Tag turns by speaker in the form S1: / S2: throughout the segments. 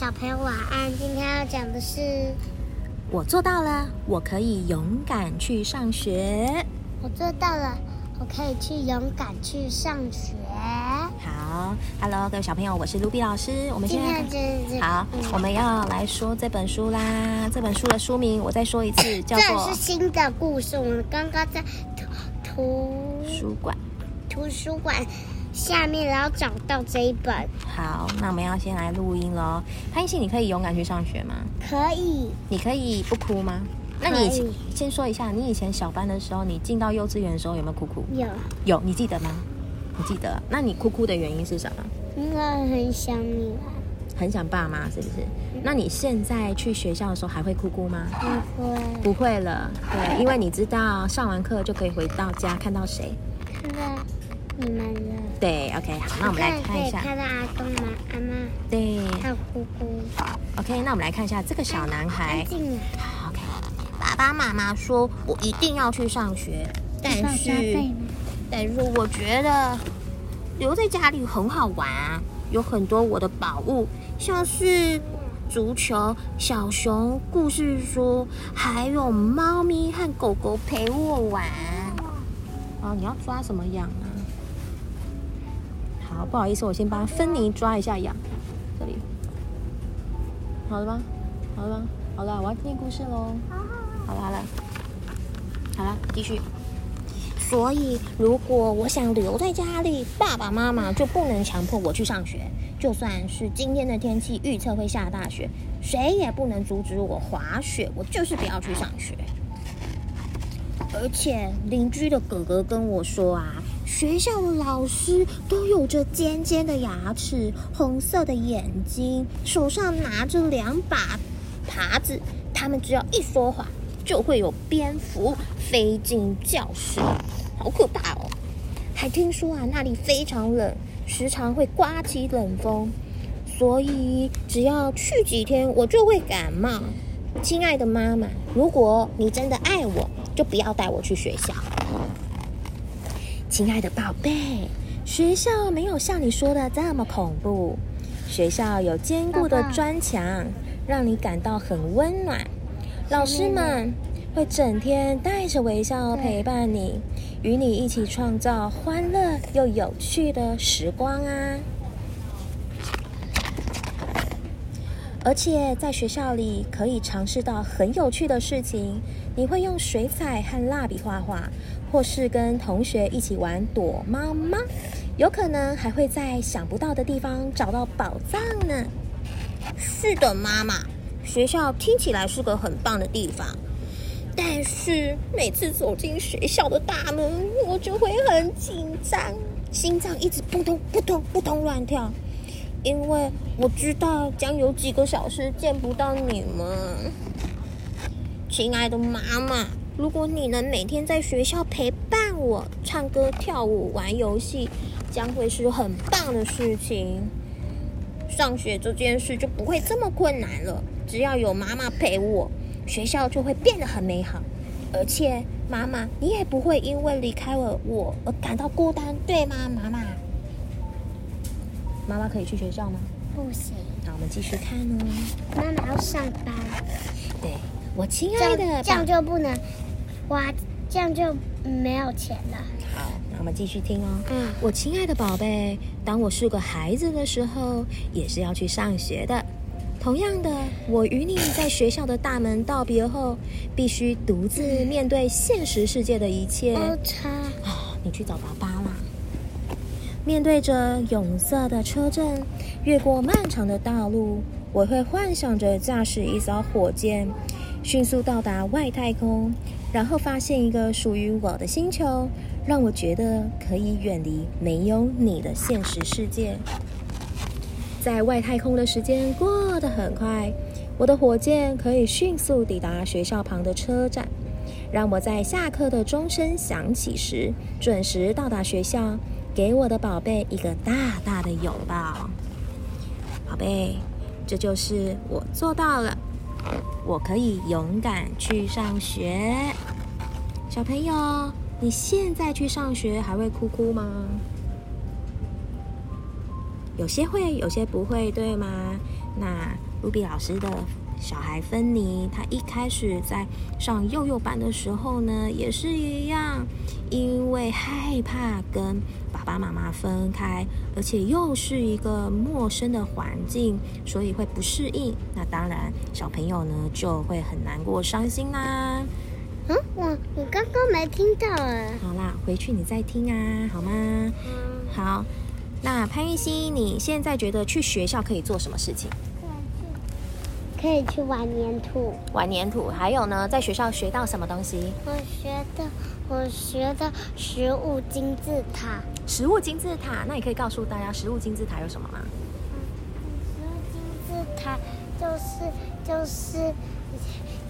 S1: 小朋友晚安。今天要讲的是，
S2: 我做到了，我可以勇敢去上学。
S1: 我做到了，我可以去勇敢去上学。
S2: 好，Hello，各位小朋友，我是卢比老师。我们
S1: 今
S2: 现在
S1: 天
S2: 好，我们要来说这本书啦。这本书的书名我再说一次，叫
S1: 这
S2: 做
S1: 是新的故事。我们刚刚在图图
S2: 书馆。
S1: 图书馆下面，然后找到这一本，
S2: 好，那我们要先来录音喽。潘信，你可以勇敢去上学吗？
S1: 可以。
S2: 你可以不哭吗？那你先说一下，你以前小班的时候，你进到幼稚园的时候有没有哭哭？
S1: 有，
S2: 有，你记得吗？你记得？那你哭哭的原因是什么？
S1: 因为很想你啊。
S2: 很想爸妈，是不是？那你现在去学校的时候还会哭哭吗？
S1: 不会，
S2: 不会了，对，因为你知道上完课就可以回到家看到谁。
S1: 看到你们了。
S2: 对，OK，好，那我们来看一下。
S1: 看到阿公吗、阿妈
S2: 对
S1: 还有姑姑。
S2: ，OK，那我们来看一下这个小男孩 OK，爸爸妈妈说我一定要去上学，但
S1: 上
S2: 是但是我觉得留在家里很好玩啊，有很多我的宝物，像是足球、小熊、故事书，还有猫咪和狗狗陪我玩。哦，你要抓什么羊啊？好，不好意思，我先帮芬妮抓一下痒。这里，好了吗？好了吗？好了，我要听故事喽。好了好了，好了，继续。所以，如果我想留在家里，爸爸妈妈就不能强迫我去上学。就算是今天的天气预测会下大雪，谁也不能阻止我滑雪。我就是不要去上学。而且邻居的哥哥跟我说啊，学校的老师都有着尖尖的牙齿、红色的眼睛，手上拿着两把耙子，他们只要一说话，就会有蝙蝠飞进教室，好可怕哦！还听说啊，那里非常冷，时常会刮起冷风，所以只要去几天，我就会感冒。亲爱的妈妈，如果你真的爱我，就不要带我去学校。亲爱的宝贝，学校没有像你说的这么恐怖，学校有坚固的砖墙，让你感到很温暖。老师们会整天带着微笑陪伴你，与你一起创造欢乐又有趣的时光啊！而且在学校里可以尝试到很有趣的事情，你会用水彩和蜡笔画画，或是跟同学一起玩躲猫猫，有可能还会在想不到的地方找到宝藏呢。是的，妈妈，学校听起来是个很棒的地方，但是每次走进学校的大门，我就会很紧张，心脏一直扑通扑通扑通乱跳。因为我知道将有几个小时见不到你们，亲爱的妈妈。如果你能每天在学校陪伴我，唱歌、跳舞、玩游戏，将会是很棒的事情。上学这件事就不会这么困难了。只要有妈妈陪我，学校就会变得很美好。而且，妈妈，你也不会因为离开了我而感到孤单，对吗，妈妈？妈妈可以去学校吗？
S1: 不行，
S2: 那，我们继续看哦。
S1: 妈妈要上班，
S2: 对我亲爱的
S1: 这样就不能花，这样就没有钱了。
S2: 好，那我们继续听哦。
S1: 嗯，
S2: 我亲爱的宝贝，当我是个孩子的时候，也是要去上学的。同样的，我与你在学校的大门道别后，必须独自面对现实世界的一切。哦你去找爸爸啦。面对着永色的车阵，越过漫长的道路，我会幻想着驾驶一艘火箭，迅速到达外太空，然后发现一个属于我的星球，让我觉得可以远离没有你的现实世界。在外太空的时间过得很快，我的火箭可以迅速抵达学校旁的车站，让我在下课的钟声响起时准时到达学校，给我的宝贝一个大大的拥抱。宝贝，这就是我做到了，我可以勇敢去上学。小朋友，你现在去上学还会哭哭吗？有些会，有些不会，对吗？那卢比老师的小孩芬妮，她一开始在上幼幼班的时候呢，也是一样，因为害怕跟爸爸妈妈分开，而且又是一个陌生的环境，所以会不适应。那当然，小朋友呢就会很难过、伤心啦。
S1: 嗯，我我刚刚没听到啊。
S2: 好啦，回去你再听啊，好吗？
S1: 嗯，
S2: 好。那潘玉欣，你现在觉得去学校可以做什么事情？
S1: 可以去玩粘土。
S2: 玩粘土，还有呢，在学校学到什么东西？
S1: 我学的，我学的食物金字塔。
S2: 食物金字塔，那你可以告诉大家食物金字塔有什么吗？
S1: 食物金字塔就是就是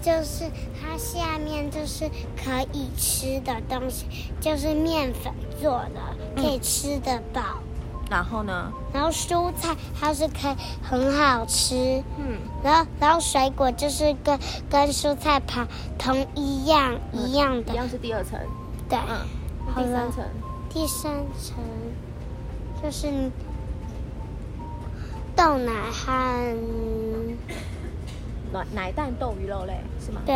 S1: 就是它下面就是可以吃的东西，就是面粉做的，可以吃得饱。
S2: 然后呢？
S1: 然后蔬菜它是可以很好吃，
S2: 嗯，
S1: 然后然后水果就是跟跟蔬菜旁同一样一样的
S2: 一，样是第二层，
S1: 对。
S2: 嗯，
S1: 好了
S2: 第三层，
S1: 第三层就是豆奶和
S2: 奶奶蛋豆鱼肉类是吗？
S1: 对，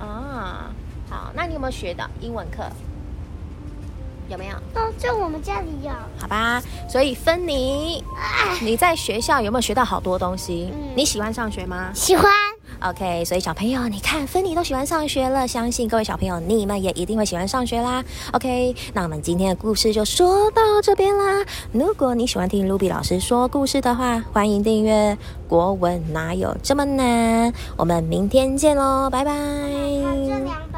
S2: 啊，好，那你有没有学的英文课？有没有？
S1: 哦，就我们家里有。
S2: 好吧，所以芬妮，你在学校有没有学到好多东西？
S1: 嗯
S2: 你喜欢上学吗
S1: 喜欢
S2: ，？OK，所以小朋友，你看芬妮都喜欢上学了，相信各位小朋友你们也一定会喜欢上学啦。OK，那我们今天的故事就说到这边啦。如果你喜欢听卢比老师说故事的话，欢迎订阅《国文哪有这么难》。我们明天见喽，拜拜。